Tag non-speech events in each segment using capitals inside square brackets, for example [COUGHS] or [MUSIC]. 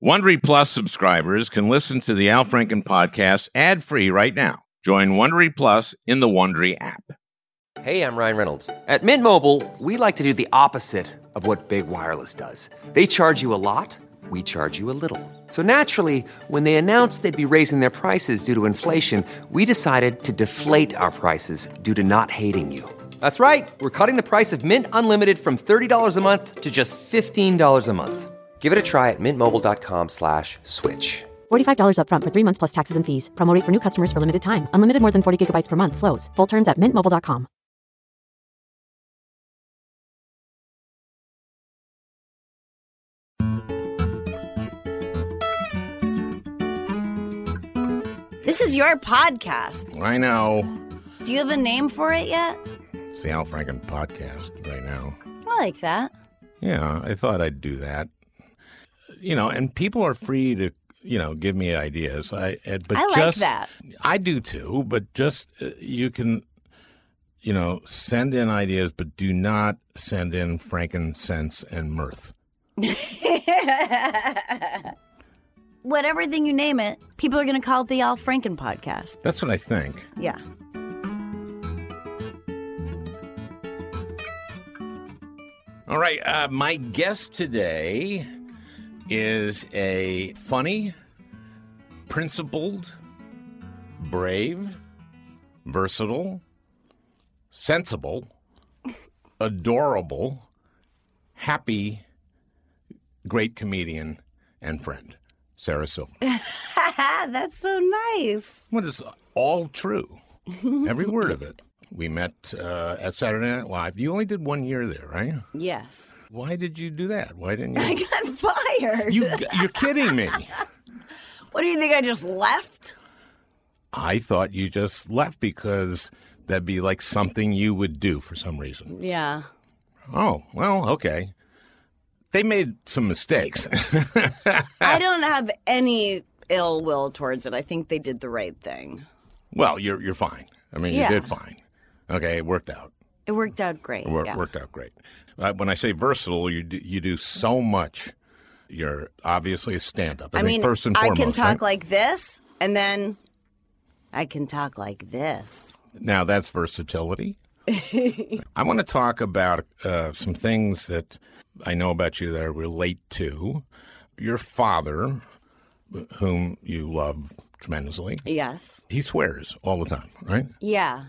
Wondery Plus subscribers can listen to the Al Franken podcast ad free right now. Join Wondery Plus in the Wondery app. Hey, I'm Ryan Reynolds. At Mint Mobile, we like to do the opposite of what Big Wireless does. They charge you a lot, we charge you a little. So naturally, when they announced they'd be raising their prices due to inflation, we decided to deflate our prices due to not hating you. That's right. We're cutting the price of Mint Unlimited from $30 a month to just $15 a month. Give it a try at mintmobile.com slash switch. $45 upfront for three months plus taxes and fees. Promo rate for new customers for limited time. Unlimited more than 40 gigabytes per month. Slows. Full terms at mintmobile.com. This is your podcast. I know. Do you have a name for it yet? It's the Al Franken podcast right now. I like that. Yeah, I thought I'd do that. You know, and people are free to, you know, give me ideas. I but I like just, that. I do too, but just uh, you can you know, send in ideas but do not send in frankincense and mirth. [LAUGHS] Whatever thing you name it, people are going to call it the Al Franken podcast. That's what I think. Yeah. All right, uh, my guest today is a funny, principled, brave, versatile, sensible, adorable, happy, great comedian and friend, Sarah Silver. [LAUGHS] That's so nice. What is all true? [LAUGHS] Every word of it. We met uh, at Saturday Night Live. You only did one year there, right? Yes. Why did you do that? Why didn't you? [LAUGHS] I got fired. you you're kidding me. [LAUGHS] what do you think? I just left? I thought you just left because that'd be like something you would do for some reason. Yeah. Oh, well, okay. They made some mistakes. I [LAUGHS] don't have any ill will towards it. I think they did the right thing. well, you're you're fine. I mean, Yeah. you did fine. Okay, it worked out. It worked out great. It wor- yeah. worked out great. Uh, when I say versatile, you do, you do so much. You're obviously a stand-up. I, I mean, first and foremost, I can talk right? like this, and then I can talk like this. Now that's versatility. [LAUGHS] I want to talk about uh, some things that I know about you that I relate to. Your father, whom you love tremendously, Yes. he swears all the time, right? Yeah.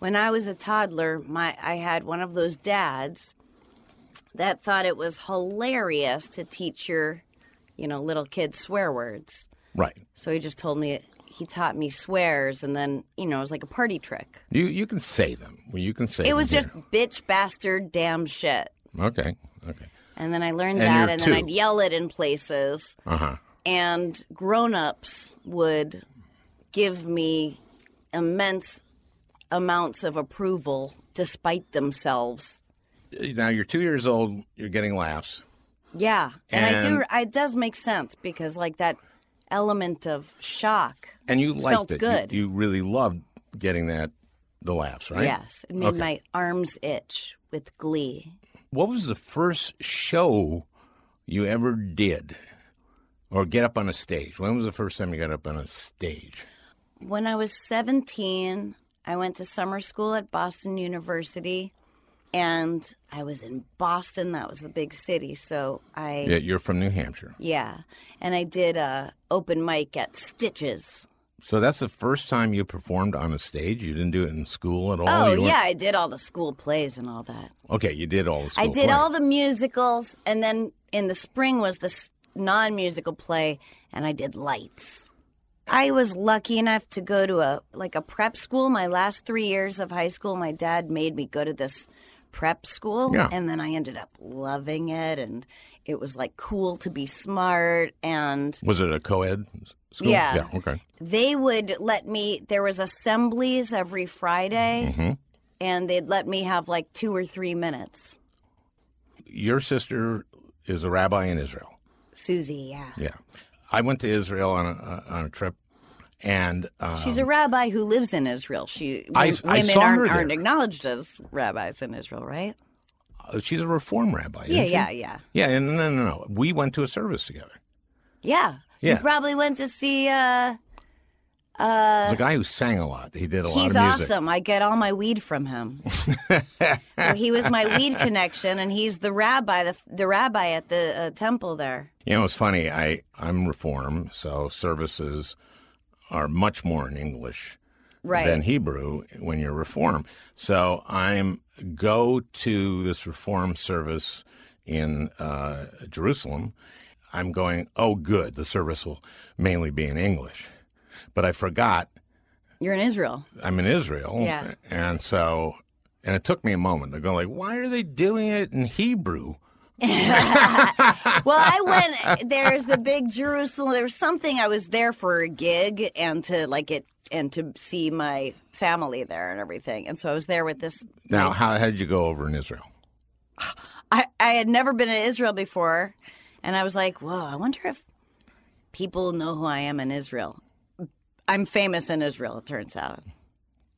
When I was a toddler, my I had one of those dads that thought it was hilarious to teach your, you know, little kids swear words. Right. So he just told me he taught me swears and then, you know, it was like a party trick. You you can say them. Well, you can say. It was just bitch bastard damn shit. okay. Okay. And then I learned And that and two. then I'd yell it in places. Uh huh. and grown-ups would give me immense amounts of approval despite themselves. Now you're two years old. You're getting laughs. Yeah, and, I do. It does make sense because like that element of shock. And you liked Felt it. You- good. You, really loved getting that, the laughs, right? Yes, it made Okay. my arms itch with glee. What was the first show you ever did, or get up on a stage? When was the first time you got up on a stage? When I was 17, I went to summer school at Boston University. And I was in Boston. That was the big city. So I Yeah, you're from New Hampshire, Yeah, and I did a open mic at Stitches. so that's the first time you performed on a stage. You didn't do it in school at all. Oh You yeah, I did all the school plays and all that. Okay, you did all the school. I did plays. all the musicals, and then in the spring was this non-musical play, and I did lights. I was lucky enough to go to a like a prep school. My last three years of high school, my dad made me go to this prep school, Yeah. and then I ended up loving it, and it was like cool to be smart and Was it a co-ed school? Yeah. Yeah. Okay. they would let me there was assemblies every friday Mm-hmm. and they'd let me have like two or three minutes Your sister is a rabbi in Israel. susie yeah Yeah. I went to Israel on a on a trip, and um, she's a rabbi who lives in israel she I- wo- I women saw aren't, aren't acknowledged as rabbis in israel right uh, she's a reform rabbi. yeah yeah yeah Yeah, and no, no, no. We went to a service together. Yeah. Yeah. You probably went to see. uh He's a guy who sang a lot. He did a lot He's of music. awesome. I get all my weed from him. [LAUGHS] well, he was my weed connection, and he's the rabbi, the the rabbi at the uh, temple there. You know, it's funny. I I'm Reform, so services are much more in English Right. than Hebrew when you're Reform. So I'm go to this Reform service in uh, Jerusalem. I'm going. Oh, good. The service will mainly be in English, but I forgot You're in Israel. I'm in Israel. Yeah. And so, and it took me a moment to go like, why are they doing it in Hebrew? [LAUGHS] Well, I went. [LAUGHS] There's the big Jerusalem. There was something. I was there for a gig and to like it and to see my family there and everything. And so I was there with this. Now, how, how did you go over in Israel? [SIGHS] I I had never been in Israel before, and I was like, whoa. I wonder if people know who I am in Israel. I'm famous in Israel. It turns out.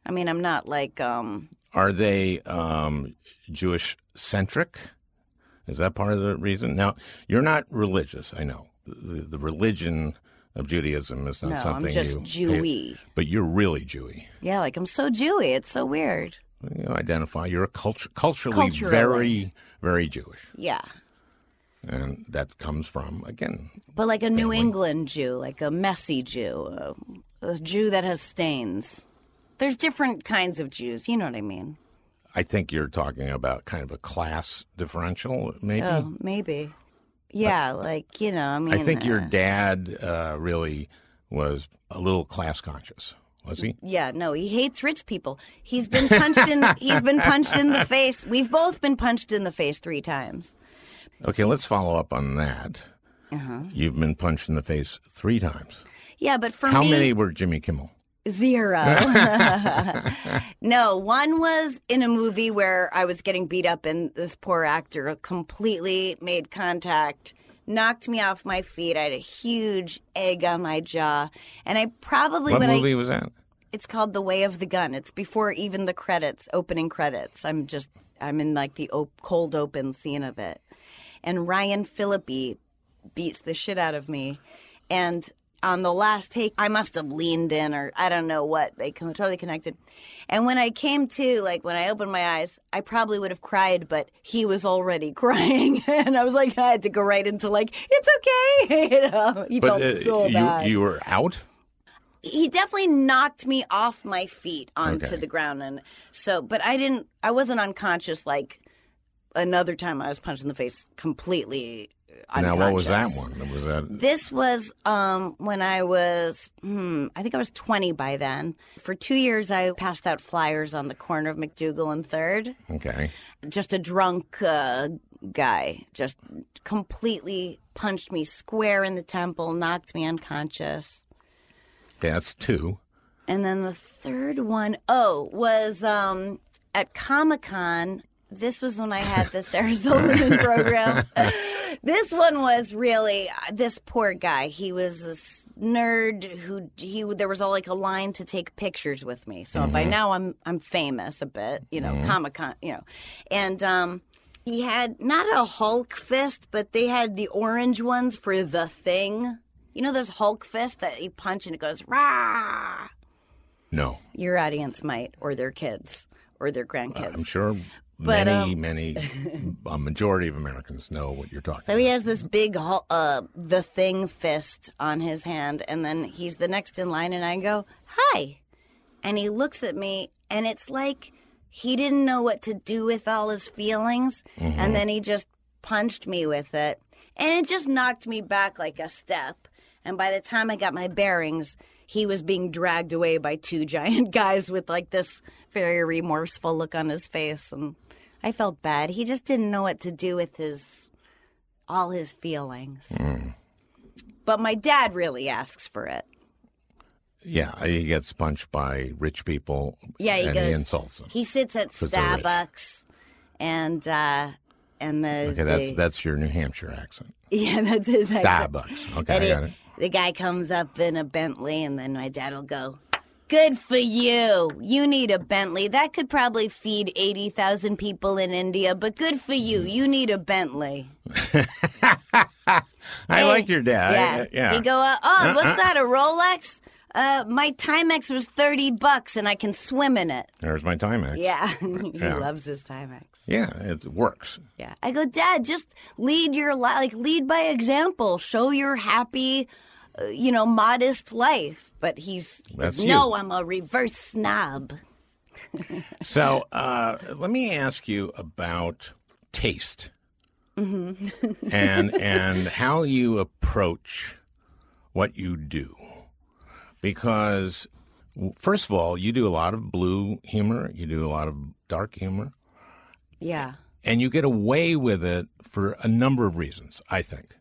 I mean, I'm not like um Are they um, Jewish centric? Is that part of the reason? Now, you're not religious, I know. The, the religion of Judaism is not No, I'm something just you. Jewy. But you're really Jewy. yeah, like I'm so Jewy. It's so weird. You identify. You're a culture, culturally, Culturally. very, very Jewish. Yeah. And that comes from, again, But like a New England Jew, like a messy Jew, a, a Jew that has stains. There's different kinds of Jews. You know what I mean? I think you're talking about kind of a class differential, maybe. Oh, maybe. Yeah, like you know. I mean, I think your uh, dad uh, really was a little class conscious, was he? Yeah, no, he hates rich people. He's been punched in. [LAUGHS] he's been punched in the face. We've both been punched in the face three times. Okay, let's follow up on that. Uh-huh. You've been punched in the face three times. Yeah, but for How me, many were Jimmy Kimmel? Zero. [LAUGHS] no, one was in a movie where I was getting beat up, and this poor actor completely made contact, knocked me off my feet. I had a huge egg on my jaw, and I probably What when movie I was that? it's called The Way of the Gun. It's before even the credits, opening credits. I'm just I'm in like the op- cold open scene of it, and Ryan Phillippe beats the shit out of me, and on the last take, I must have leaned in or I don't know what. They totally connected. And when I came to, like when I opened my eyes, I probably would have cried, but he was already [LAUGHS] crying, and I was like, I had to go right into like, it's okay. [LAUGHS] you know, he felt uh, so you, bad you were out? he definitely knocked me off my feet onto Okay. the ground and so but i didn't i wasn't unconscious like another time i was punched in the face completely. Now, what was that one? Was that this was um, when i was hmm, i think i was 20 by then for two years i passed out flyers on the corner of MacDougal and third okay? just a drunk uh, guy just completely punched me square in the temple knocked me unconscious Okay, that's two. And then the third one, oh, was um, at Comic Con. This was when I had the Sarah Silverman [LAUGHS] program. [LAUGHS] this one was really uh, this poor guy. He was this nerd who he there was all like a line to take pictures with me. So by now I'm I'm famous a bit, you know, Comic Con, you know, and um, he had not a Hulk fist, but they had the orange ones for the thing. You know, those Hulk fists that you punch and it goes rah No, your audience might, or their kids, or their grandkids. I'm sure But, many, um, many, [LAUGHS] a majority of Americans know what you're talking So he has this big, uh, the thing fist on his hand, and then he's the next in line, and I go, "Hi," and he looks at me, and it's like he didn't know what to do with all his feelings, and then he just punched me with it, and it just knocked me back like a step. And by the time I got my bearings, he was being dragged away by two [LAUGHS] giant guys with like this very remorseful look on his face, and I felt bad. He just didn't know what to do with his all his feelings. But my dad really asks for it. Yeah, he gets punched by rich people. Yeah, he and goes. he insults them. He sits at. Starbucks, and uh, and the Okay, that's the- that's your New Hampshire accent. [LAUGHS] yeah, that's his accent. Starbucks. Okay, And I got it. The guy comes up in a Bentley, and then my dad will go, Good for you. You need a Bentley. That could probably feed 80,000 people in India, but good for you. You need a Bentley. [LAUGHS] I Hey, like your dad. Yeah. I- yeah. You go, uh, oh, what's that, a Rolex? Uh, my Timex was 30 bucks and I can swim in it. There's my Timex. Yeah. [LAUGHS] [LAUGHS] he Yeah. loves his Timex. Yeah, it works. Yeah. I go, Dad, just lead your life, like lead by example. Show your happy, uh, you know, modest life. But he's, That's no, you. I'm a reverse snob. [LAUGHS] So uh, let me ask you about taste Mm-hmm. [LAUGHS] and and how you approach what you do, because first of all, you do a lot of blue humor, you do a lot of dark humor, Yeah. and you get away with it for a number of reasons. I think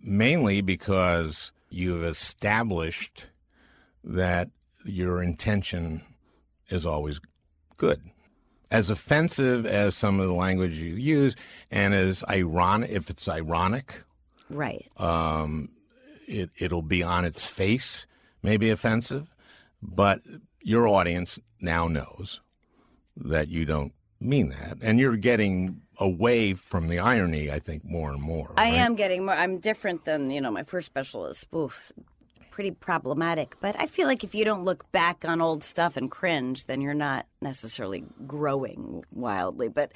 mainly because you've established that your intention is always good. As offensive as some of the language you use, and as ironic, if it's ironic, Right. Um, it, it'll be on its face, maybe offensive, but your audience now knows that you don't mean that. And you're getting away from the irony, I think, more and more. I right? am getting more. I'm different than you know. My first special is spoof, pretty problematic. But I feel like if you don't look back on old stuff and cringe, then you're not necessarily growing wildly. But,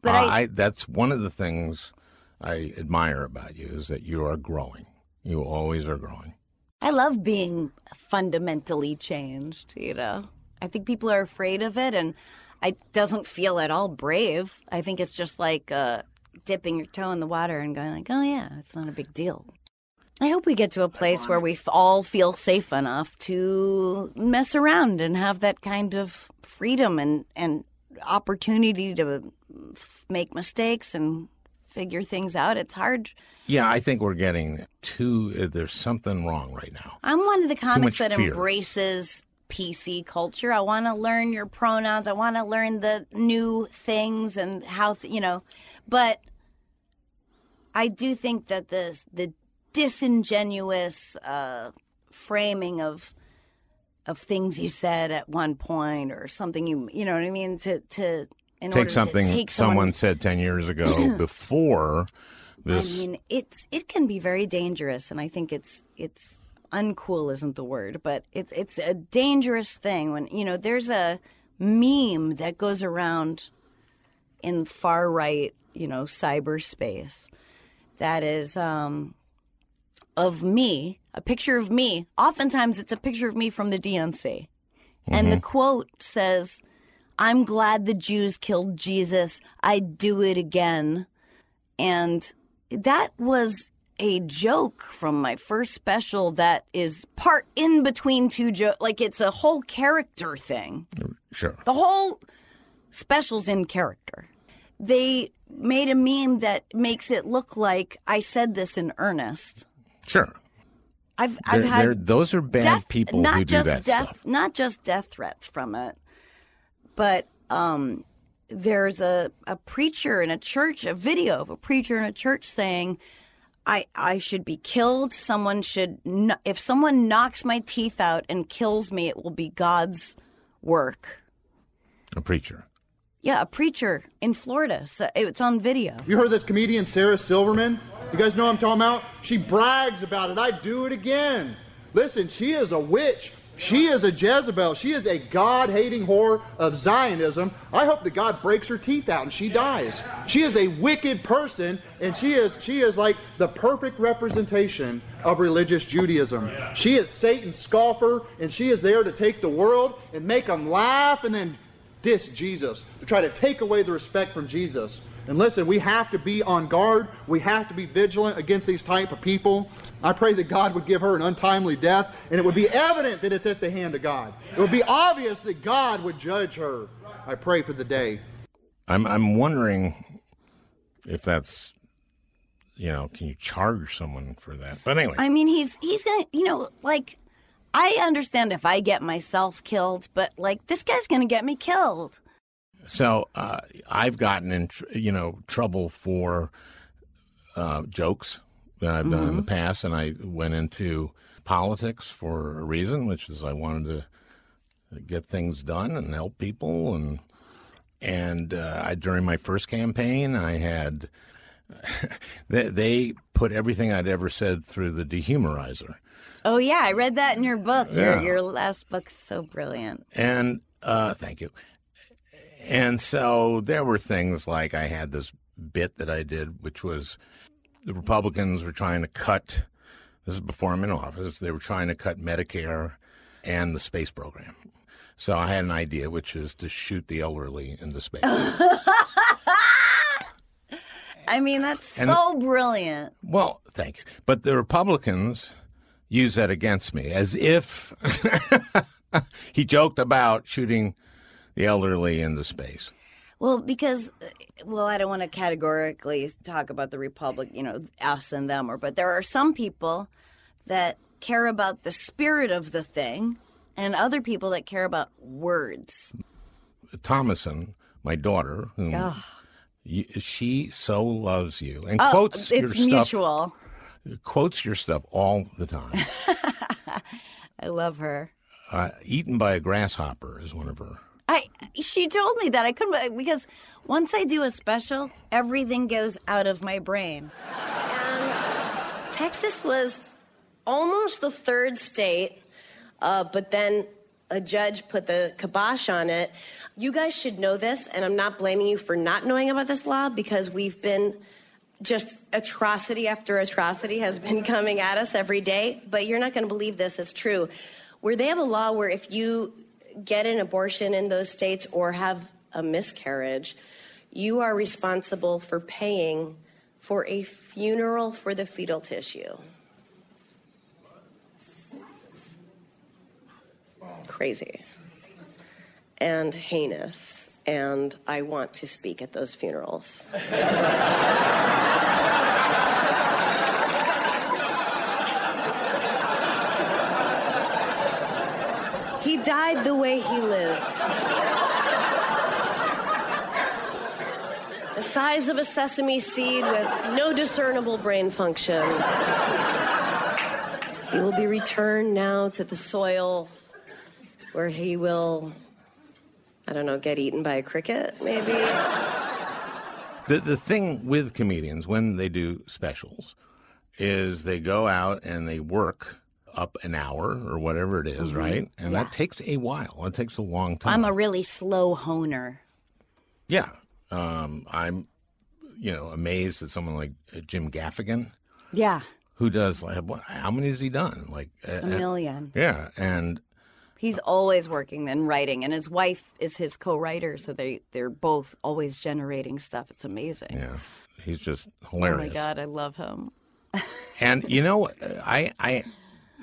but Uh, I, I, that's one of the things I admire about you is that you are growing. You always are growing. I love being fundamentally changed. You know, I think people are afraid of it, and it doesn't feel at all brave. I think it's just like uh, dipping your toe in the water and going like, "Oh yeah, it's not a big deal." I hope we get to a place where we all feel safe enough to mess around and have that kind of freedom and and opportunity to f- make mistakes and figure things out. It's hard. Yeah, I think we're getting too. uh, There's something wrong right now. I'm one of the comics that fear. embraces PC culture. I want to learn your pronouns. I want to learn the new things and how th- you know. But I do think that the the disingenuous uh, framing of of things you said at one point or something you you know what I mean to to in order Take something to take someone said 10 years ago [COUGHS] before this. I mean, it's it can be very dangerous, and I think it's it's uncool isn't the word, but it's it's a dangerous thing when you know there's a meme that goes around in far right, you know, cyberspace that is um, of me, a picture of me. Oftentimes, it's a picture of me from the DNC, and the quote says. I'm glad the Jews killed Jesus. I'd do it again. And that was a joke from my first special that is part in between two jokes. Like it's a whole character thing. sure. The whole special's in character. They made a meme that makes it look like I said this in earnest. Sure. I've I've They're- had they're- those are bad death- people not who do that death, stuff. Not just death threats from it, but um, there's a, a preacher in a church, a video of a preacher in a church saying, "I I should be killed. Someone should if someone knocks my teeth out and kills me, it will be God's work." A preacher. Yeah, a preacher in Florida. So it's on video. You heard this comedian Sarah Silverman? You guys know what I'm talking about? She brags about it. I'd do it again. Listen, she is a witch. She is a Jezebel. She is a God hating whore of Zionism. I hope that God breaks her teeth out and she dies. She is a wicked person and she is she is like the perfect representation of religious Judaism. She is Satan's scoffer and she is there to take the world and make them laugh and then diss Jesus, to try to take away the respect from Jesus. And listen, we have to be on guard. We have to be vigilant against these type of people. I pray that God would give her an untimely death, and it would be evident that it's at the hand of God. It would be obvious that God would judge her. I pray for the day. I'm I'm wondering if that's you know, can you charge someone for that? But anyway, I mean, he's he's gonna, you know, like I understand if I get myself killed, but like this guy's gonna get me killed. So uh, I've gotten in tr- you know trouble for uh, jokes that I've done in Mm-hmm. the past, and I went into politics for a reason, which is I wanted to get things done and help people. And and uh, I, during my first campaign, I had [LAUGHS] they, they put everything I'd ever said through the dehumorizer. Oh yeah, I read that in your book. Yeah. Your your last book's so brilliant. And uh, thank you. And so there were things like I had this bit that I did, which was the Republicans were trying to cut. This is before I'm in office. They were trying to cut Medicare and the space program. So I had an idea, which is to shoot the elderly into space. [LAUGHS] I mean, that's And- so brilliant. well, thank you. But the Republicans use that against me as if [LAUGHS] he joked about shooting the elderly in the space. Well, because, uh, well, I don't want to categorically talk about the Republic, you know, us and them, or, but there are some people that care about the spirit of the thing, and other people that care about words. Thomasin, my daughter, whom Ugh. y- she so loves you and Oh, quotes your it's stuff mutual. quotes your stuff all the time. [LAUGHS] I love her. uh, eaten by a grasshopper is one of her. I she told me that I couldn't because once I do a special, everything goes out of my brain. And Texas was almost the third state, uh, but then a judge put the kibosh on it. You guys should know this, and I'm not blaming you for not knowing about this law because we've been just atrocity after atrocity has [LAUGHS] been coming at us every day. But you're not going to believe this, it's true. Where they have a law where if you get an abortion in those states or have a miscarriage, you are responsible for paying for a funeral for the fetal tissue. Crazy and heinous. And I want to speak at those funerals. [LAUGHS] He died the way he lived. The size of a sesame seed with no discernible brain function. He will be returned now to the soil where he will, I don't know, get eaten by a cricket, maybe? The the thing with comedians when they do specials is they go out and they work up an hour or whatever it is, right? And that takes a while. It takes a long time. I'm a really slow honer. Yeah. Um, I'm, you know, amazed at someone like uh, Jim Gaffigan, Yeah, who does like, how many has he done? Like, uh, a million. yeah. And He's always working and writing, and his wife is his co-writer, so they they're both always generating stuff. It's amazing. yeah, he's just Oh hilarious. my god, I love him. [LAUGHS] And you know, I I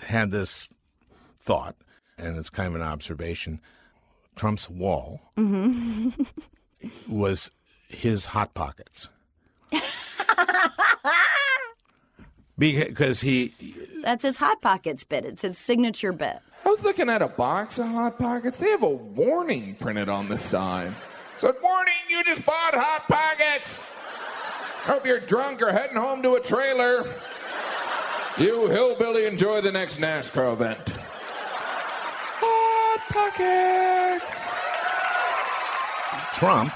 had this thought, and it's kind of an observation. Trump's wall mm-hmm. [LAUGHS] was his hot pockets. [LAUGHS] Because he, That's his hot pockets bit. It's his signature bit. I was looking at a box of Hot Pockets. They have a warning printed on the side. Said, warning, you just bought Hot Pockets. Hope you're drunk or heading home to a trailer. You hillbilly enjoy the next NASCAR event. Hot Pockets. Trump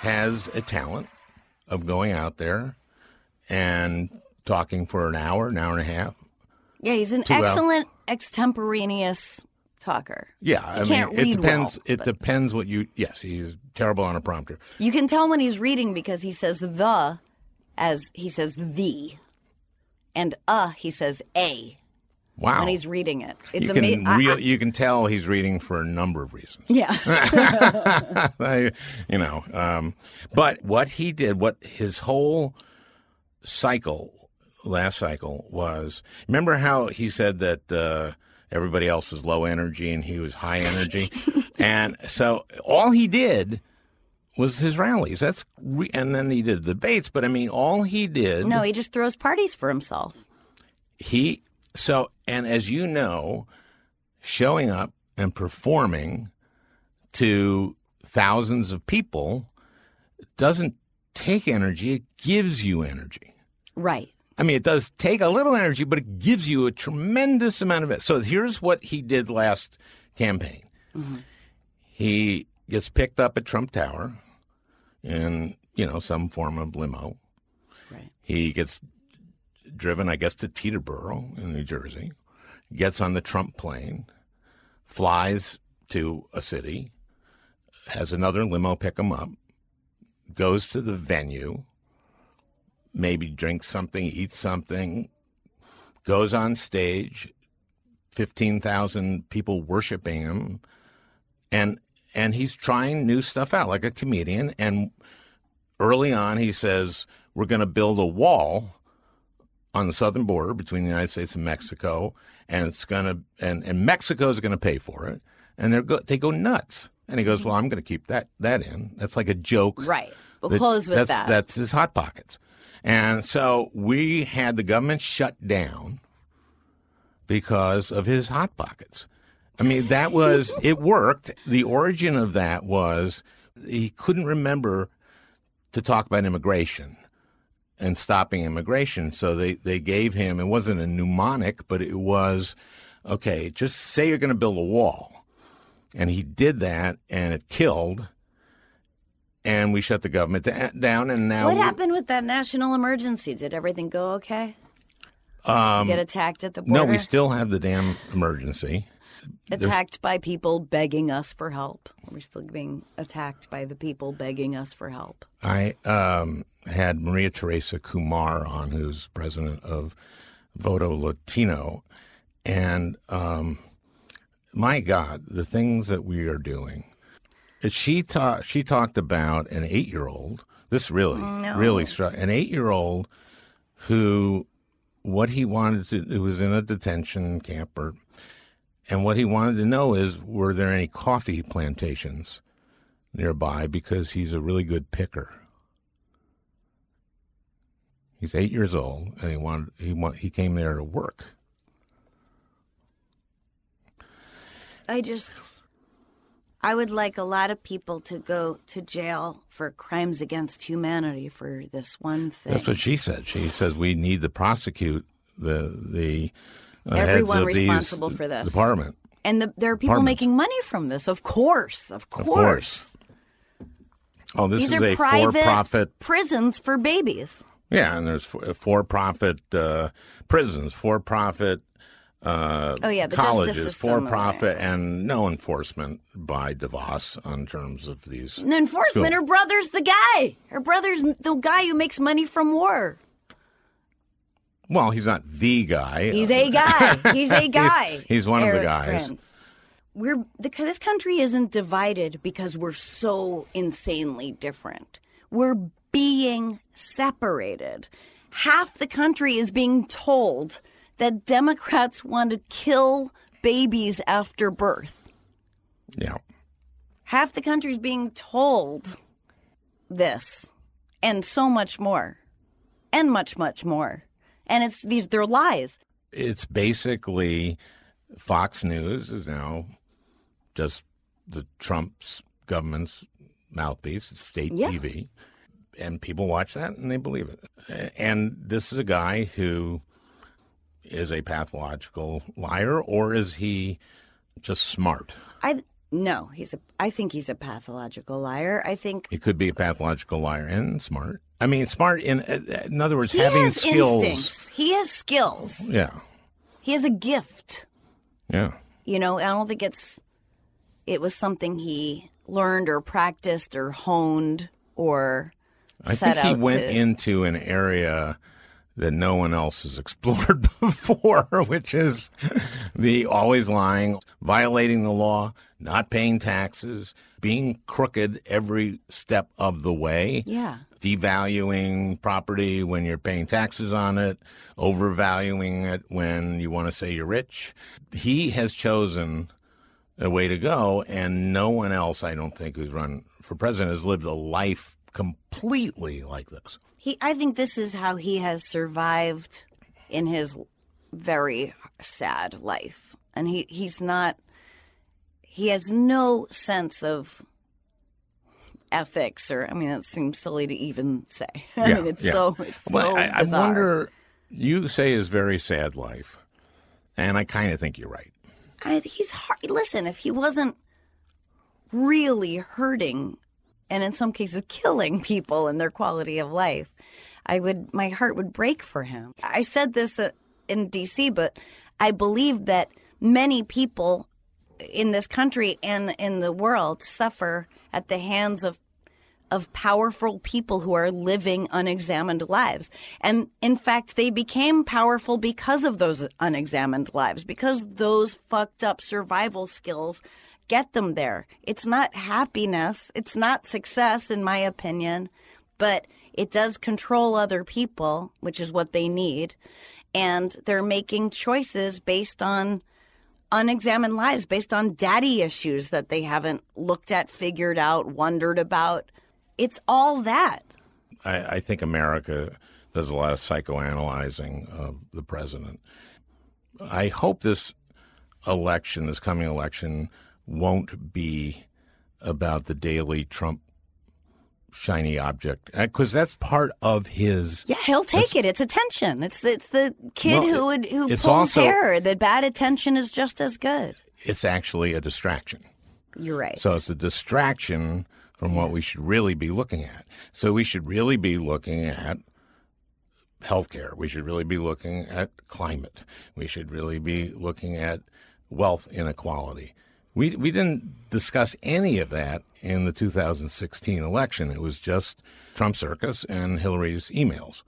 has a talent of going out there and talking for an hour, an hour and a half. Yeah, he's an Too well. excellent extemporaneous talker. Yeah, I can't mean, it depends. well, it but- depends what you. Yes, he's terrible on a prompter. You can tell when he's reading because he says the as he says the, and uh he says a Wow, when he's reading it. It's you can amazing. real, you can tell he's reading for a number of reasons. yeah, [LAUGHS] I- you know, um, but what he did, what his whole cycle, last cycle was. Remember how he said that uh, everybody else was low energy and he was high energy, [LAUGHS] and so all he did was his rallies. That's re- and then he did debates. But I mean, all he did. no, he just throws parties for himself. he so and as you know showing up and performing to thousands of people doesn't take energy it gives you energy Right. i mean it does take a little energy but it gives you a tremendous amount of it so here's what he did last campaign mm-hmm. He gets picked up at Trump Tower in, you know, some form of limo. Right. He gets driven, I guess, to Teterboro in New Jersey, gets on the Trump plane, flies to a city, has another limo pick him up, goes to the venue, maybe drinks something, eats something, goes on stage, 15,000 people worshiping him, and and he's trying new stuff out like a comedian and early on he says we're going to build a wall on the southern border between the United States and Mexico, and it's going to and and Mexico is going to pay for it, and they go they go nuts. And he goes, mm-hmm. "Well, I'm going to keep that that in. That's like a joke, Right. We'll that- close with that's, that. That's his hot pockets." And so we had the government shut down because of his hot pockets. I mean, that was it worked. The origin of that was he couldn't remember to talk about immigration and stopping immigration. So they, they gave him, it wasn't a mnemonic, but it was, okay, just say you're going to build a wall. And he did that and it killed. And we shut the government down. And now What we- happened with that national emergency? Did everything go okay? Um, get attacked at the border? No, we still have the damn emergency. Attacked by people begging us for help. We're still being attacked by the people begging us for help. I um, had Maria Teresa Kumar on, who's president of Voto Latino, and um, my God, the things that we are doing. She ta- she talked about an eight year old. This really, really struck an eight year old who what he wanted to it was in a detention camp or and what he wanted to know is were there any coffee plantations nearby because he's a really good picker. He's eight years old, and he wanted he want, he came there to work. I just, I would like a lot of people to go to jail for crimes against humanity for this one thing. That's what she said. She says we need to prosecute the the Everyone responsible for this. department. and the, there are people making money from this. Of course, of course. Of course. Oh, this These is a private for-profit. prisons for babies. Yeah, and there's for- for-profit uh, prisons, for-profit uh, Oh yeah, the colleges, system. for-profit, and no enforcement by DeVos on terms of these. And enforcement. Her brother's the guy. Her brother's the guy who makes money from war. Well, he's not the guy. He's a [LAUGHS] guy. He's a guy. he's one of the Erik guys. Prince. We're the, this country isn't divided because we're so insanely different. We're being separated. Half the country is being told that Democrats want to kill babies after birth. Yeah. Half the country is being told this and so much more. And much, much more. And it's these they're lies. It's basically Fox News is now just the Trump's government's mouthpiece, it's state Yeah. TV. And people watch that and they believe it. And this is a guy who is a pathological liar, or is he just smart? I no, he's a. I think he's a pathological liar. I think He could be a pathological liar and smart. I mean, smart in uh, uh, in other words, he having has skills. instincts. He has skills. Yeah, He has a gift. yeah. You know, I don't think it's. It was something he learned or practiced or honed or I set think he went to. into an area that no one else has [LAUGHS] explored before, [LAUGHS] which is the always lying, violating the law, not paying taxes, being crooked every step of the way. Yeah. Devaluing property when you're paying taxes on it, overvaluing it when you want to say you're rich. He has chosen a way to go, and no one else, I don't think, who's run for president has lived a life completely like this. He. I think this is how he has survived in his very sad life, and he he's not. He has no sense of ethics, or I mean, that seems silly to even say. [LAUGHS] I Yeah, mean, it's yeah. so it's Well, so I, I wonder. You say his very sad life, and I kind of think you're right. I, he's hard. Listen, if he wasn't really hurting and in some cases killing people and their quality of life, I would my heart would break for him. I said this uh, in DC, but I believe that many people in this country and in the world suffer at the hands of of powerful people who are living unexamined lives. And in fact, they became powerful because of those unexamined lives, because those fucked up survival skills get them there. It's not happiness, it's not success, in my opinion, but it does control other people, which is what they need. And they're making choices based on unexamined lives, based on daddy issues that they haven't looked at, figured out, wondered about. It's all that. I, I think America does a lot of psychoanalyzing of the president. I hope this election, this coming election, won't be about the daily Trump shiny object uh, because that's part of his. Yeah, he'll take it. It's attention. It's the, it's the kid who would who pulls also- hair. The bad attention is just as good. It's actually a distraction. You're right. So it's a distraction from what we should really be looking at. So we should really be looking at healthcare. We should really be looking at climate. We should really be looking at wealth inequality. We we didn't discuss any of that in the 2016 election. It was just Trump circus and Hillary's emails.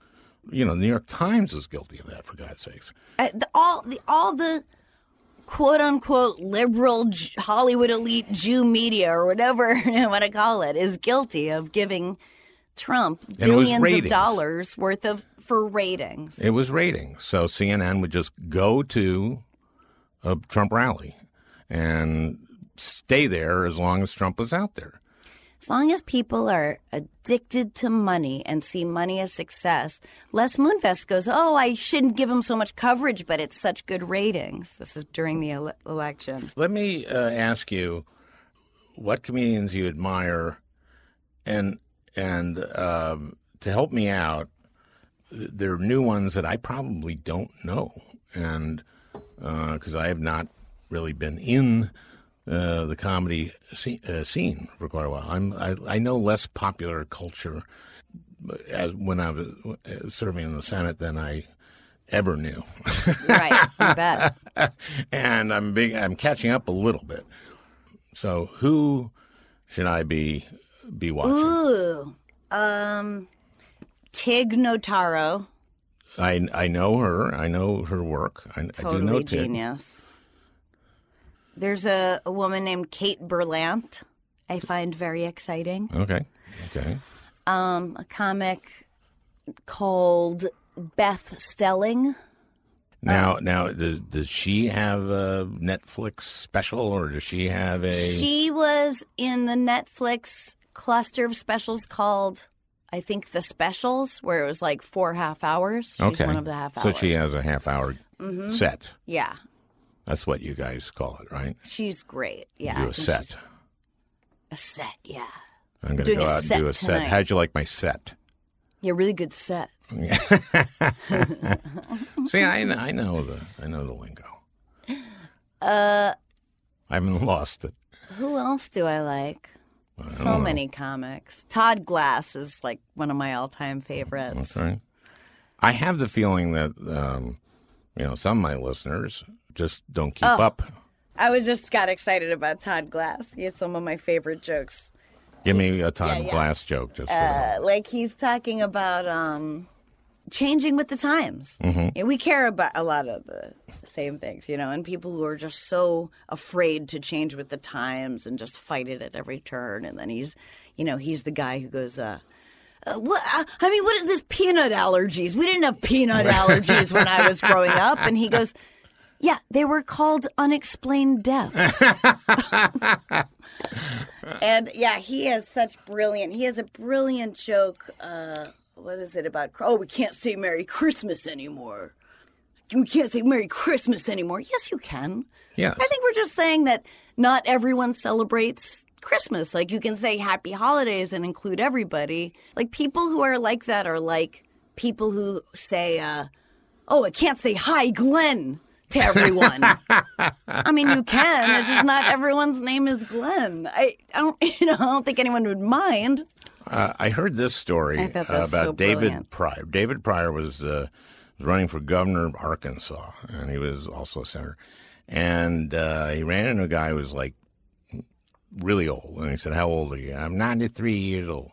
You know, the New York Times is guilty of that, for God's sakes. Uh, the, all the all the quote unquote liberal Hollywood elite Jew media or whatever [LAUGHS] you want to call it is guilty of giving Trump was billions of dollars worth of for ratings. It was ratings. So CNN would just go to a Trump rally and stay there as long as Trump was out there. As long as people are addicted to money and see money as success, Les Moonves goes, "Oh, I shouldn't give him so much coverage, but it's such good ratings." This is during the ele- election. Let me uh, ask you what comedians you admire, and and um, to help me out, there are new ones that I probably don't know, and because I have not really been in uh, the comedy scene, uh, scene for quite a while. I'm I, I know less popular culture as when I was uh, serving in the Senate than I ever knew. right, you [LAUGHS] bet. and I'm big. I'm catching up a little bit. So who should I be be watching? Ooh, um, Tig Notaro, I I know her. I know her work. I, I do totally know Tig. genius. There's a, a woman named Kate Berlant. I find very exciting. Okay. Okay. Um, a comic called Beth Stelling. Now, now, does, does she have a Netflix special, or does she have a? She was in the Netflix cluster of specials called, I think, The Specials, where it was like four half hours. She's okay. one of the half hours. So she has a half hour Mm-hmm. set. Yeah, That's what you guys call it, right? she's great. Yeah, do I a set. A set, yeah. I'm going to go out and do a set. How'd you like my set? Yeah, really good set. [LAUGHS] [LAUGHS] See, I, I know the I know the lingo. Uh, I haven't lost it. Who else do I like? So many comics. Todd Glass is like one of my all-time favorites. That's right. I have the feeling that um, you know some of my listeners just don't keep Oh. up. I was just got excited about Todd Glass. He has some of my favorite jokes. Give me a Todd Yeah, yeah. Glass joke, just Uh, like he's talking about um, changing with the times. Yeah, we care about a lot of the same things, you know, and people who are just so afraid to change with the times and just fight it at every turn. And then he's, you know, he's the guy who goes, uh, uh, what, uh, I mean, what is this peanut allergies? We didn't have peanut [LAUGHS] allergies when I was growing up. And he goes, yeah, they were called unexplained deaths. [LAUGHS] and yeah, he has such brilliant. He has a brilliant joke. Uh, what is it about? Oh, we can't say Merry Christmas anymore. We can't say Merry Christmas anymore. Yes, you can. Yes. I think we're just saying that not everyone celebrates Christmas. Like you can say Happy Holidays and include everybody. Like people who are like that are like people who say, uh, "Oh, I can't say Hi, Glenn." To everyone. I mean, you can. It's just not everyone's name is Glenn. I, I don't, [LAUGHS] you know, I don't think anyone would mind. Uh, I heard this story about so David brilliant. Pryor. David Pryor was, uh, was running for governor of Arkansas, and he was also a senator. And uh, he ran into a guy who was like really old, and he said, "How old are you?" I'm 93 years old.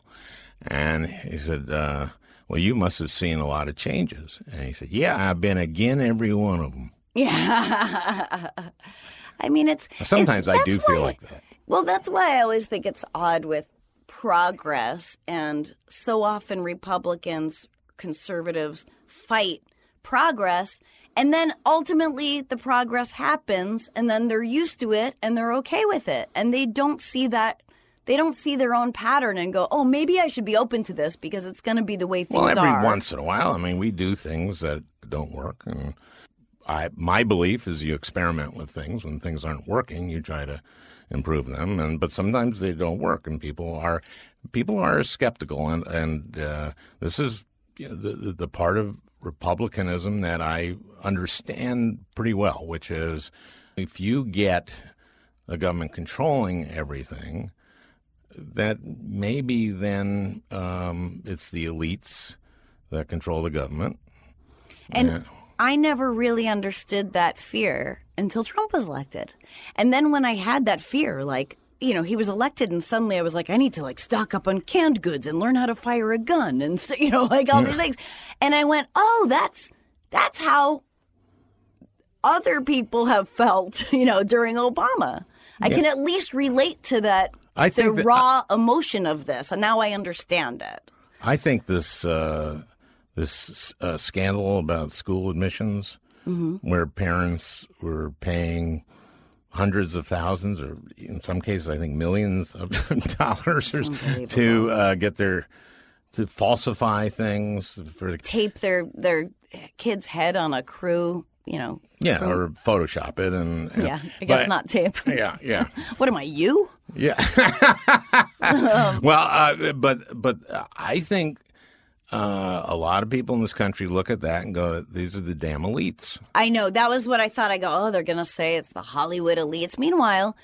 And he said, uh, "Well, you must have seen a lot of changes." And he said, "Yeah, I've been again every one of them." Yeah. [LAUGHS] I mean, it's Sometimes it- I do feel why- like that. Well, that's why I always think it's odd with progress, and so often Republicans, conservatives fight progress, and then ultimately the progress happens, and then they're used to it and they're okay with it, and they don't see that. They don't see their own pattern and go, "Oh, maybe I should be open to this because it's going to be the way things Well, every are." once in a while, I mean, we do things that don't work, and I my belief is you experiment with things. When things aren't working, you try to improve them, and but sometimes they don't work, and people are people are skeptical, and and uh, this is you know, the, the part of republicanism that I understand pretty well, which is if you get the government controlling everything that maybe then um, it's the elites that control the government. And Yeah. I never really understood that fear until Trump was elected. And then when I had that fear, like, you know, he was elected and suddenly I was like, I need to like stock up on canned goods and learn how to fire a gun and so, you know, [LAUGHS] like all these things. And I went, "Oh, that's that's how other people have felt, [LAUGHS] you know, during Obama." I can at least relate to that I the think that- raw emotion of this, and now I understand it. I think this uh, this uh, scandal about school admissions, where parents were paying hundreds of thousands, or in some cases, I think millions of [LAUGHS] dollars, to uh, get their to falsify things for the Tape their their kid's head on a crew, you know, yeah, or Photoshop it, and, and Yeah, I guess but- not tape. [LAUGHS] Yeah, yeah. [LAUGHS] What am I, you? Yeah. well, uh, but but I think uh, a lot of people in this country look at that and go, "These are the damn elites." I know that was what I thought. I go, oh, they're gonna say it's the Hollywood elites. Meanwhile,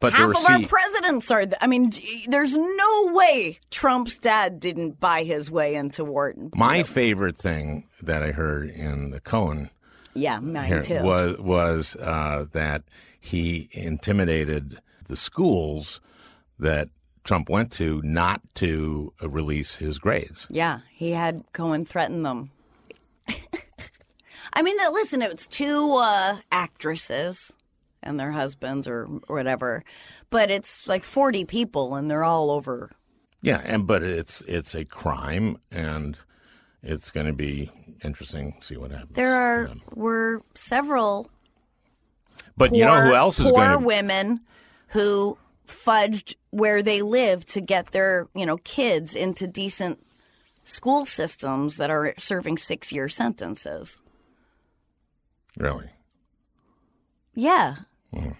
But half of our presidents are. I mean, there's no way Trump's dad didn't buy his way into Wharton. my favorite thing that I heard in the Cohen Yeah, mine too. was was uh, that he intimidated the schools that Trump went to not to uh, release his grades. Yeah, he had Cohen threaten them. [LAUGHS] I mean, that listen, it's two uh, actresses and their husbands or, or whatever, but it's like 40 people and they're all over. Yeah, and but it's it's a crime, and it's going to be interesting to see what happens. There are Yeah. were several But poor, you know who else is poor going to? women who fudged where they live to get their you know kids into decent school systems that are serving six year sentences. Really? Yeah. Hmm.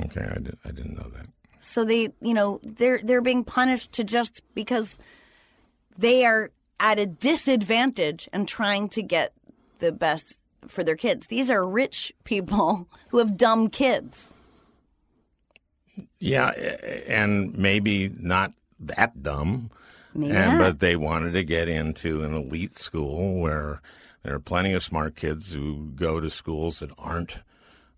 Okay, I, did, I didn't know that. So they, you know, they're they're being punished to just because they are at a disadvantage and trying to get the best for their kids. These are rich people [LAUGHS] who have dumb kids. Yeah, and maybe not that dumb, Yeah. and, but they wanted to get into an elite school where there are plenty of smart kids who go to schools that aren't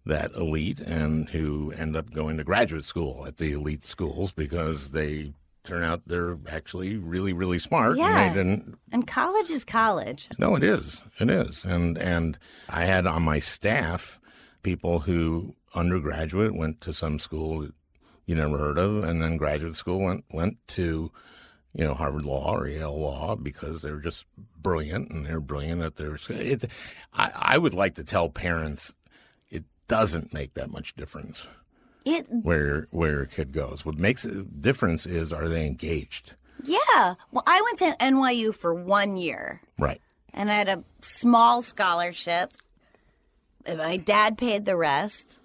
that elite and who end up going to graduate school at the elite schools because they turn out they're actually really, really smart. Yeah. And they didn't And college is college. No, it is. It is. And and I had on my staff people who undergraduate went to some school you never heard of, and then graduate school went went to you know Harvard Law or Yale Law because they're just brilliant and they're brilliant at their. It, I, I would like to tell parents it doesn't make that much difference It where where your kid goes. What makes a difference is are they engaged? yeah. Well, I went to NYU for one year. Right. and I had a small scholarship. And My dad paid the rest,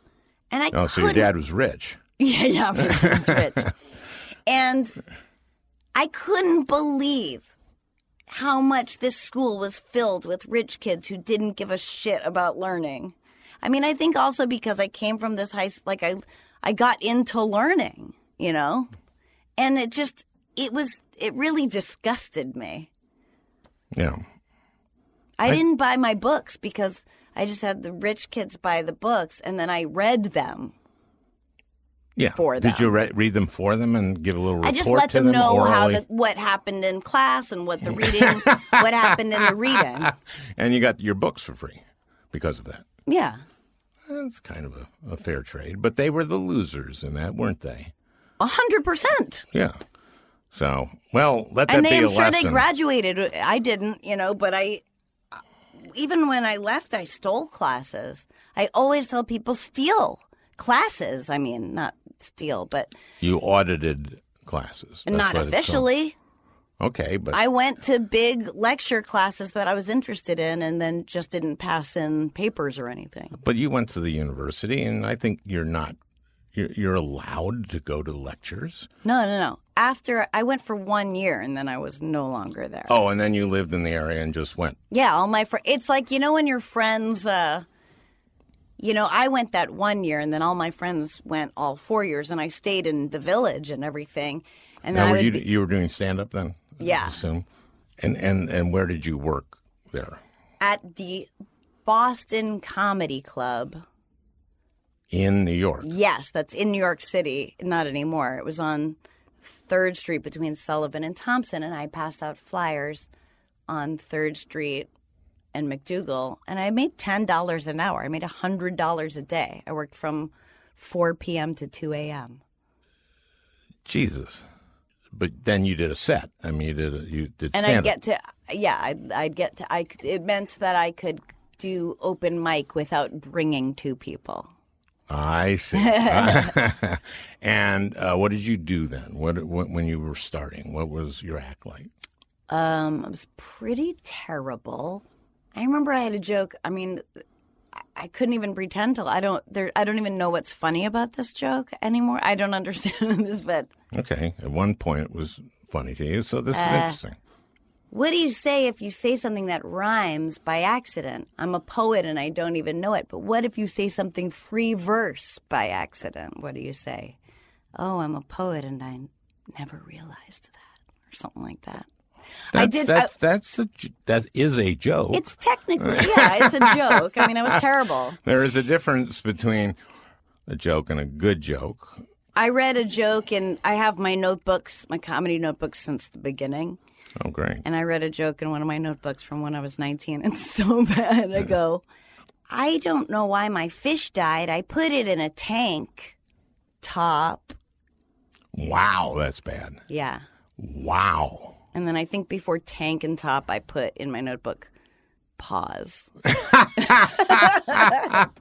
and I Oh, so your dad was rich. Yeah, yeah, my dad's rich. And I couldn't believe how much this school was filled with rich kids who didn't give a shit about learning. I mean, I think also because I came from this high, like I, I got into learning, you know, and it just, it was, it really disgusted me. Yeah. I, didn't buy my books because I just had the rich kids buy the books and then I read them. Yeah. For Did you re- read them for them and give a little report I just let to them know how the, what happened in class and what the [LAUGHS] reading, what happened in the reading. [LAUGHS] And you got your books for free because of that. Yeah, That's kind of a, a fair trade. But they were the losers in that, weren't they? a hundred percent. Yeah. So, well, let that And be they, a I'm sure lesson. they graduated. I didn't, you know, but I, even when I left, I stole classes. I always tell people steal classes. I mean, not steal, but you audited classes. That's not what it's called. officially. Okay, but I went to big lecture classes that I was interested in and then just didn't pass in papers or anything. but you went to the university, and I think you're not. You're, you're allowed to go to lectures. No, no, no. After I went for one year and then I was no longer there. Oh, and then you lived in the area and just went. Yeah, all my friends. It's like you know when your friends. uh you know, I went that one year, and then all my friends went all four years, and I stayed in the village and everything. And then Now, I were you be- you were doing stand up then? Yeah. assume. And and and where did you work there? at the Boston Comedy Club. In New York. Yes, that's in New York City. Not anymore. It was on Third Street between Sullivan and Thompson, and I passed out flyers on Third Street and MacDougal, and I made ten dollars an hour. I made hundred dollars a day. I worked from four p.m. to two a.m. Jesus. But then you did a set. I mean, you did a, you did and I'd get to yeah, I'd, I'd get to I. It meant that I could do open mic without bringing two people. I see. [LAUGHS] [LAUGHS] and uh, what did you do then? What, what when you were starting? What was your act like? Um, it was pretty terrible. I remember I had a joke. I mean, I- couldn't even pretend to. I don't. There. I don't even know what's funny about this joke anymore. I don't [LAUGHS] understand this, but Okay. At one point, it was funny to you, so this is Uh, interesting. what do you say if you say something that rhymes by accident? I'm a poet and I don't even know it. But what if you say something free verse by accident? What do you say? Oh, I'm a poet and I never realized that, or something like that. That's, I did. That's that's a, that is a joke. It's technically, yeah, it's a joke. I mean, I was terrible. [LAUGHS] there is a difference between a joke and a good joke. I read a joke and I have my notebooks, my comedy notebooks since the beginning. Oh, great. And I read a joke in one of my notebooks from when I was 19 and [LAUGHS] so bad. I go, I don't know why my fish died. I put it in a tank top. Wow, that's bad. Yeah. Wow. And then I think before tank and top, I put in my notebook pause. [LAUGHS]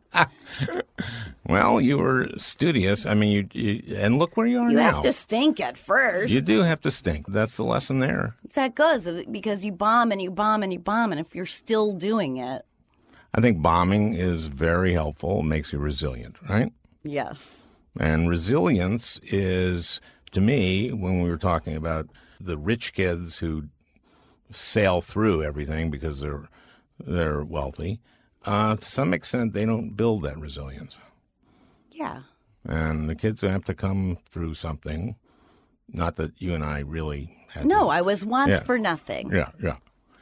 Well, you were studious. I mean, you, you and look where you are You now. You have to stink at first. You do have to stink. That's the lesson there. It's that goes because you bomb and you bomb and you bomb. And if you're still doing it, I think bombing is very helpful. It makes you resilient, right? yes. And resilience is, to me, when we were talking about the rich kids who sail through everything because they're they're wealthy, uh, to some extent they don't build that resilience. Yeah. And the kids have to come through something. Not that you and I really had. No, to- I was once Yeah. for nothing. Yeah, yeah.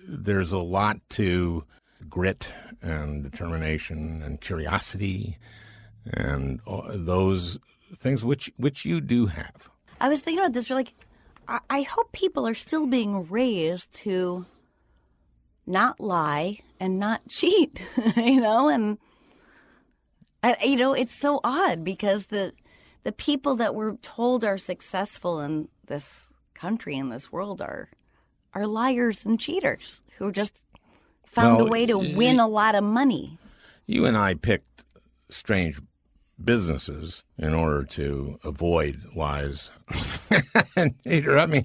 There's a lot to grit and determination and curiosity and those things which which you do have. I was thinking about this. We're like, I, hope people are still being raised to not lie and not [LAUGHS] cheat, you know, and I, you know, it's so odd because the the people that we're told are successful in this country in this world are are liars and cheaters who just found a way to win a lot of money. You and I picked strange businesses in order to avoid lies. [LAUGHS] [LAUGHS] Peter, I mean,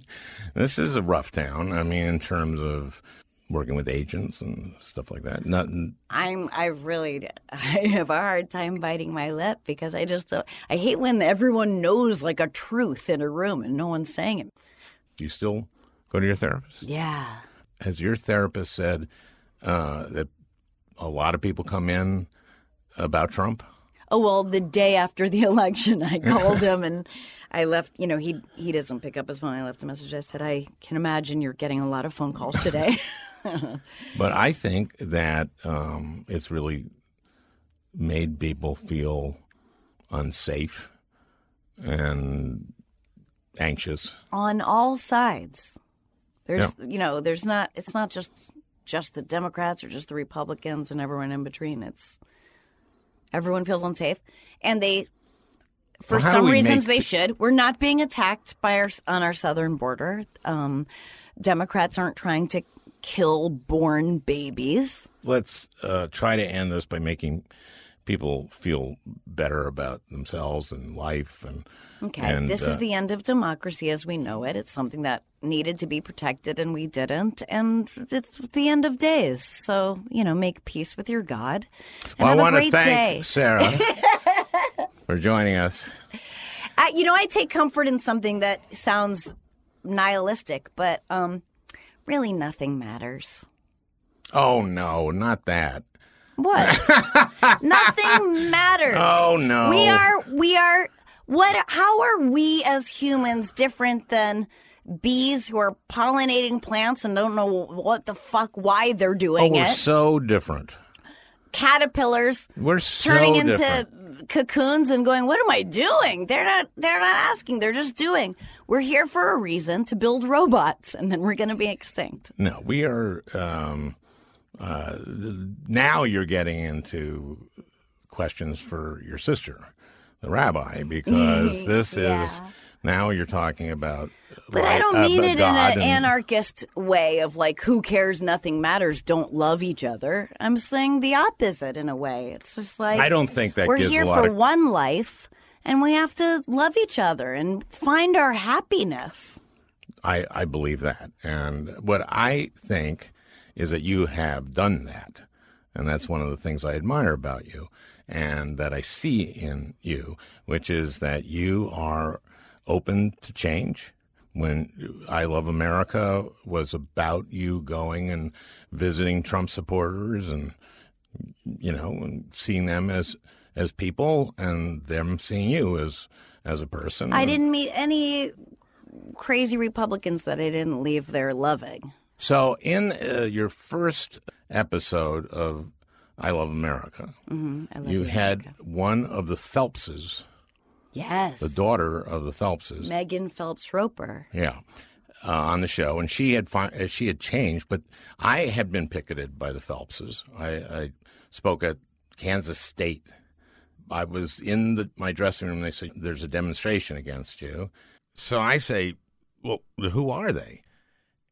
this is a rough town. I mean, in terms of working with agents and stuff like that. Nothing. I'm I really [LAUGHS] I have a hard time biting my lip because I just don't, I hate when everyone knows like a truth in a room and no one's saying it. Do you still go to your therapist? Yeah. has your therapist said uh, that a lot of people come in about Trump? Oh well, the day after the [LAUGHS] election, I called him and I left. You know, he he doesn't pick up his phone. I left a message. I said, I can imagine you're getting a lot of phone calls today. [LAUGHS] But I think that um, it's really made people feel unsafe and anxious. On all sides, there's you know, there's not. It's not just just the Democrats or just the Republicans and everyone in between. It's everyone feels unsafe, and they. For Well, some reasons, make they should. We're not being attacked by our on our southern border. Um, Democrats aren't trying to kill born babies. Let's uh, try to end this by making people feel better about themselves and life. And Okay, and, this uh, is the end of democracy as we know it. It's something that needed to be protected and we didn't, and it's the end of days. So you know, make peace with your God. And Well, I have a want to great thank day. Sarah [LAUGHS] for joining us. I, you know, I take comfort in something that sounds nihilistic, but um, really nothing matters. Oh no, not that. What? [LAUGHS] nothing matters. Oh, no. We are we are what how are we as humans different than bees who are pollinating plants and don't know what the fuck why they're Oh, doing we're it? so different. Caterpillars We're so turning different. into cocoons and going, "What am I doing?" They're not they're not asking, they're just doing. We're here for a reason to build robots and then we're going to be extinct. No, we are. Um, uh, now you're getting into questions for your sister, the rabbi, because [LAUGHS] this is now you're talking about. But I don't uh, mean it in an and- anarchist way of like, who cares, nothing matters, don't love each other. I'm saying the opposite in a way. It's just like I don't think that we're gives here a lot for of- one life and we have to love each other and find our happiness. I, I believe that. And what I think is that you have done that. And that's one of the things I admire about you and that I see in you, which is that you are open to change. When I Love America was about you going and visiting Trump supporters and, you know, and seeing them as, as people and them seeing you as, as a person. I didn't meet any crazy Republicans that I didn't leave there loving. So, in uh, your first episode of I Love America, Mm-hmm. I love you had one of the Phelpses, Yes. the daughter of the Phelpses, Megan Phelps Roper. yeah, uh, on the show, and she had fi- uh, she had changed, but I had been picketed by the Phelpses. I, I spoke at Kansas State. I was in the, my dressing room. They said, "There's a demonstration against you." So I say, "Well, who are they?"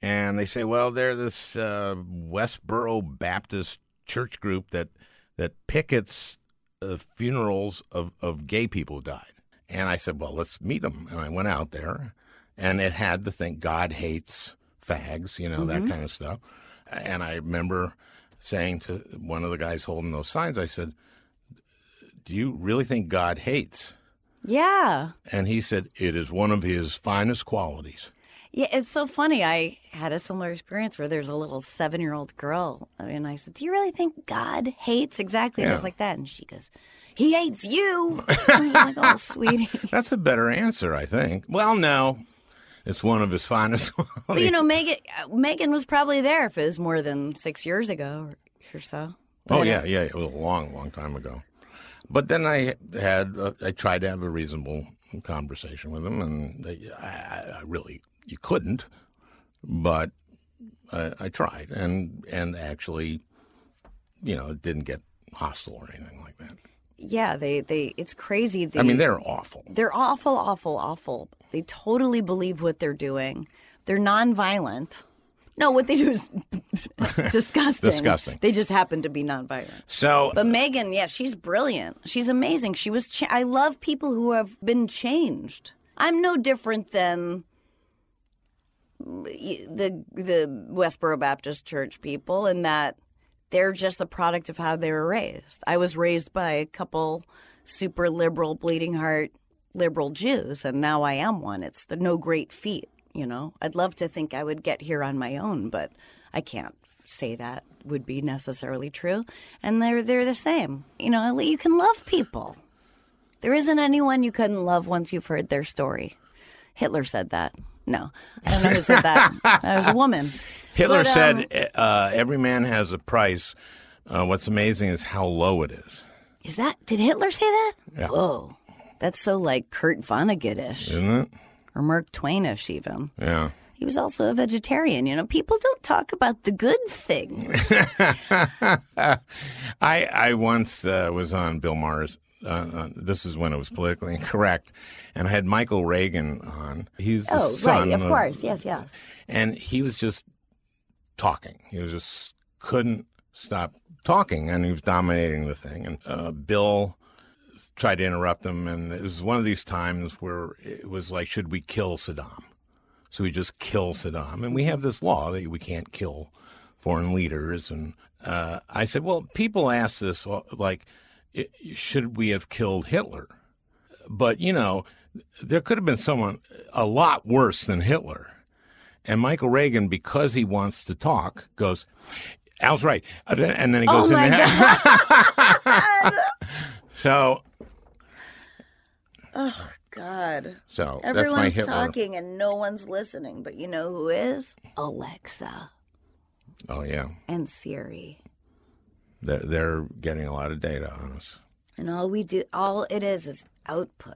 And they say, "Well, they're this uh, Westboro Baptist church group that that pickets uh, funerals of, of gay people who died." And I said, "Well, let's meet them." And I went out there, and it had the thing, "God hates fags," you know, that mm-hmm. kind of stuff. And I remember saying to one of the guys holding those signs, I said, "Do you really think God hates?" Yeah. And he said, "It is one of his finest qualities." Yeah, it's so funny. I had a similar experience where there's a little seven year old girl, and I said, Do you really think God hates exactly Yeah. just like that? And she goes, He hates you. [LAUGHS] Like, Oh, sweetie. That's a better answer, I think. Well, no, it's one of his finest. [LAUGHS] But you know, Megan, Megan was probably there if it was more than six years ago or, or so. oh But, uh, yeah, yeah, it was a long, long time ago. But then I had, uh, I tried to have a reasonable conversation with him, and they, I, I really, you couldn't, but I, I tried, and and actually, you know, it didn't get hostile or anything like that. Yeah, they, they, it's crazy. They, I mean, they're awful. They're awful, awful, awful. They totally believe what they're doing. They're nonviolent. No, what they do is [LAUGHS] disgusting. Disgusting. They just happen to be nonviolent. So But Megan, yeah, she's brilliant. She's amazing. She was. Cha- I love people who have been changed. I'm no different than the the Westboro Baptist Church people in that they're just a product of how they were raised. I was raised by a couple super liberal, bleeding heart liberal Jews, and now I am one. It's the no great feat, you know. I'd love to think I would get here on my own, but I can't say that would be necessarily true, and they're they're the same. You know, you can love people. There isn't anyone you couldn't love once you've heard their story. Hitler said that. No, I don't know who said that. That was a woman. [LAUGHS] Hitler But, um, said, uh, "Every man has a price." Uh, what's amazing is how low it is, Is that? Did Hitler say that? Yeah. Whoa, that's so like Kurt Vonnegut-ish isn't it? or Mark Twainish even. Yeah. He was also a vegetarian. You know, people don't talk about the good things. [LAUGHS] I I once uh, was on Bill Maher's. Uh, uh, this is when it was politically [LAUGHS] incorrect, and I had Michael Reagan on. He's the oh, son right, of course, yes, yeah. and he was just talking. He was just couldn't stop talking, and he was dominating the thing. And uh, Bill tried to interrupt him, and it was one of these times where it was like, should we kill Saddam? So we just kill Saddam, and we have this law that we can't kill foreign leaders. And uh, I said, well, people ask this like, should we have killed Hitler? But you know, there could have been someone a lot worse than Hitler. And Michael Reagan, because he wants to talk, goes, Al's right. And then he goes Oh my there. [LAUGHS] so, God. so that's my Everyone's talking and no one's listening, but you know who is? Alexa Oh, yeah. and Siri. They're, they're getting a lot of data on us. And all we do, all it is, is output.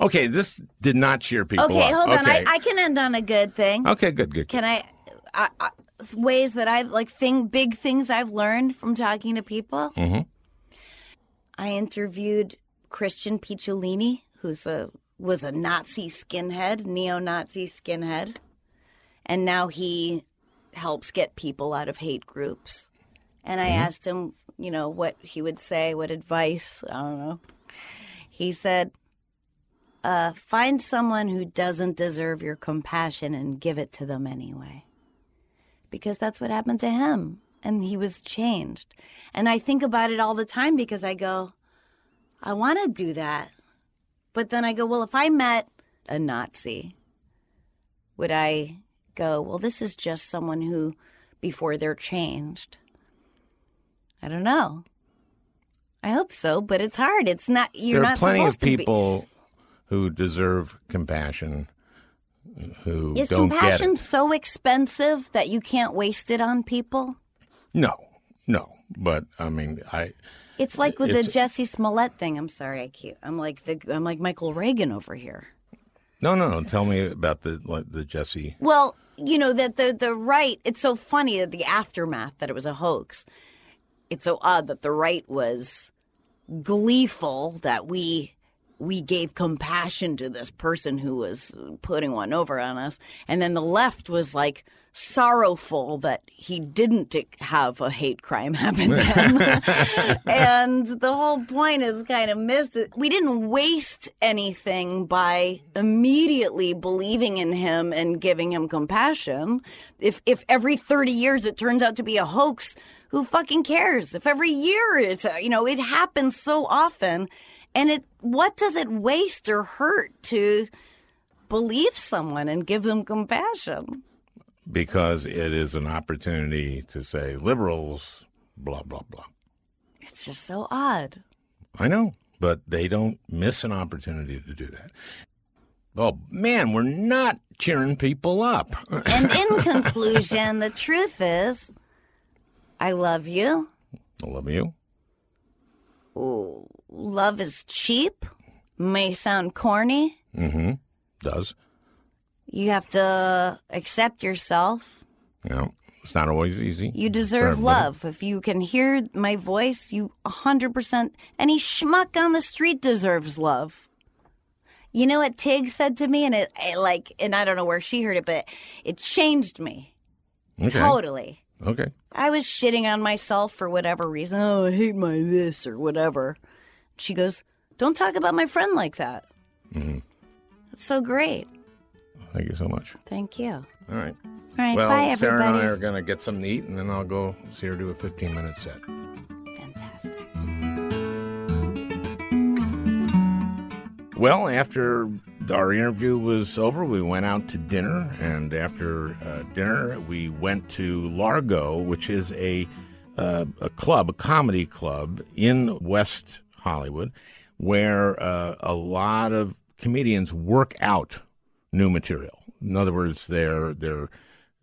Okay, this did not cheer people Okay, up. hold on. I, Okay. I can end on a good thing. okay, good, good. Can I, I, I? Ways that I've like thing big things I've learned from talking to people. Mhm. I interviewed Christian Picciolini, who's a was a Nazi skinhead, neo-Nazi skinhead, and now he helps get people out of hate groups. And I asked him, you know, what he would say, what advice. I don't know. He said, uh, "Find someone who doesn't deserve your compassion and give it to them anyway." because that's what happened to him and he was changed. And I think about it all the time because I go, I want to do that. But then I go, well, if I met a Nazi, would I go, well, this is just someone who, before they're changed? I don't know. I hope so, but it's hard. It's not, you're there are not plenty of people who deserve compassion who Is don't compassion get it. so expensive that you can't waste it on people? No, no. But I mean, I It's like with the Jussie Smollett thing. I'm sorry, I keep. I'm like the. I'm like Michael Reagan over here. no, no, no. Tell me about the like, the Jussie. Well, you know that the the right. It's so funny that the aftermath that it was a hoax. It's so odd that the right was gleeful that we we gave compassion to this person who was putting one over on us, and then the left was like sorrowful that he didn't have a hate crime [LAUGHS] happen to him. [LAUGHS] and the whole point is kind of missed. We didn't waste anything by immediately believing in him and giving him compassion. If if every 30 years it turns out to be a hoax, who fucking cares? If every year is, uh, you know, it happens so often and it what does it waste or hurt to believe someone and give them compassion? because it is an opportunity to say liberals, blah, blah, blah. It's just so odd. I know, but they don't miss an opportunity to do that. Oh, man, we're not cheering people up. [LAUGHS] And in conclusion, the truth is, I love you. I love you. Love is cheap, may sound corny. Mm-hmm. Does. You have to accept yourself. You know, it's not always easy. You deserve love. If you can hear my voice, you 100%, any schmuck on the street deserves love. You know what Tig said to me? And it, it like, and I don't know where she heard it, but it changed me Okay. totally. Okay. I was shitting on myself for whatever reason. Oh, I hate my this or whatever. She goes, Don't talk about my friend like that. Mm-hmm. That's so great. Thank you so much. Thank you. All right. All right, well, bye, Sarah and. I are going to get something to eat, and then I'll go see her do a 15 minute set. Fantastic. Well, after our interview was over. We went out to dinner, and after uh, dinner, we went to Largo, which is a uh, a club, a comedy club in West Hollywood, where uh, a lot of comedians work out new material. In other words, they're they're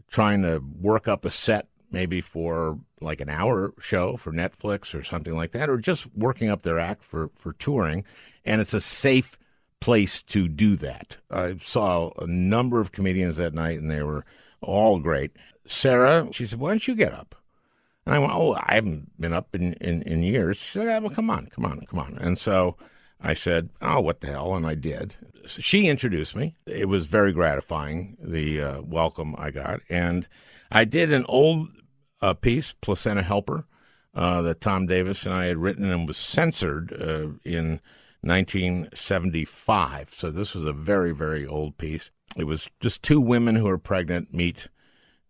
trying to work up a set maybe for like an hour show for Netflix or something like that, or just working up their act for, for touring. And it's a safe place to do that. I saw a number of comedians that night, and they were all great. Sarah, she said, Why don't you get up? And I went, Oh, I haven't been up in, in, in years. She said, Well, come on, come on, come on. And so I said, Oh, what the hell? And I did. So she introduced me. It was very gratifying, the uh, welcome I got. And I did an old uh, piece, Placenta Helper, uh, that Tom Davis and I had written and was censored uh, in 1975. So this was a very, very old piece. It was just two women who are pregnant meet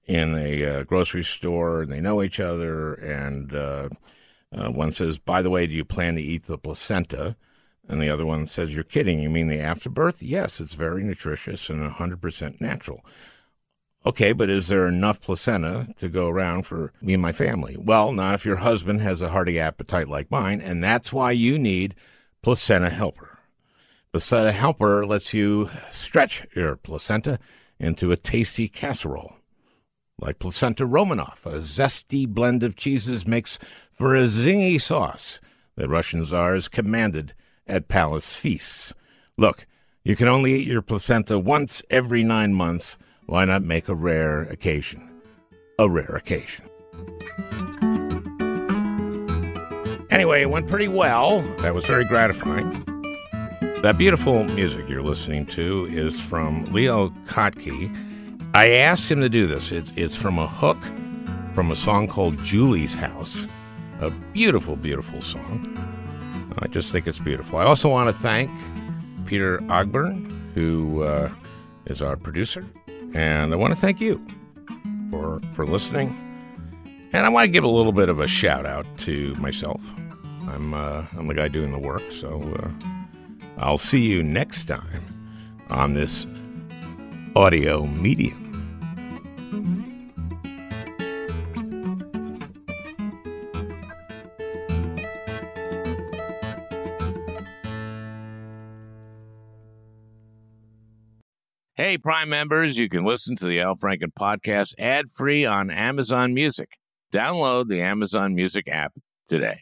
in a uh, grocery store and they know each other. And uh, uh, one says, By the way, do you plan to eat the placenta? And the other one says, You're kidding. You mean the afterbirth? Yes, it's very nutritious and 100% natural. Okay, but is there enough placenta to go around for me and my family? Well, not if your husband has a hearty appetite like mine, and that's why you need Placenta Helper. Placenta Helper lets you stretch your placenta into a tasty casserole. Like Placenta Romanov, a zesty blend of cheeses makes for a zingy sauce that Russian czars commanded at palace feasts. Look, you can only eat your placenta once every nine months why not make a rare occasion a rare occasion? Anyway, it went pretty well. That was very gratifying. That beautiful music you're listening to is from Leo Kottke. I asked him to do this. It's, it's from a hook from a song called Julie's House. A beautiful, beautiful song. I just think it's beautiful. I also want to thank Peter Ogburn, who uh, is our producer. And I want to thank you for for listening. And I want to give a little bit of a shout out to myself. I'm uh, I'm the guy doing the work, so uh, I'll see you next time on this audio medium. Hey, Prime members, you can listen to the Al Franken podcast ad free on Amazon Music. Download the Amazon Music app today.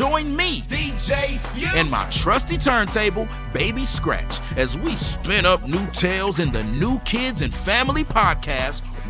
Join me, DJ Few, and my trusty turntable, Baby Scratch, as we spin up new tales in the New Kids and Family podcast,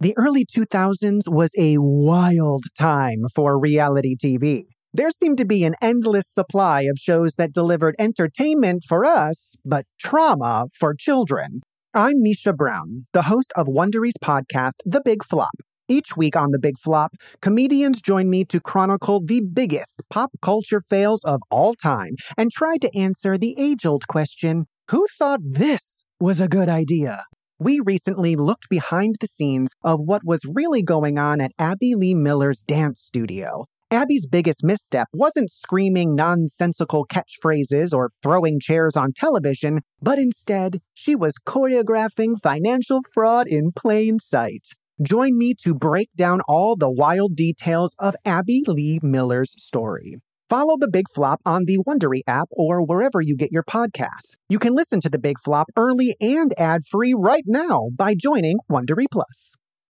The early 2000s was a wild time for reality TV. There seemed to be an endless supply of shows that delivered entertainment for us, but trauma for children. I'm Misha Brown, the host of Wondery's podcast, The Big Flop. Each week on The Big Flop, comedians join me to chronicle the biggest pop culture fails of all time and try to answer the age old question who thought this was a good idea? We recently looked behind the scenes of what was really going on at Abby Lee Miller's dance studio. Abby's biggest misstep wasn't screaming nonsensical catchphrases or throwing chairs on television, but instead, she was choreographing financial fraud in plain sight. Join me to break down all the wild details of Abby Lee Miller's story. Follow The Big Flop on the Wondery app or wherever you get your podcasts. You can listen to The Big Flop early and ad-free right now by joining Wondery Plus.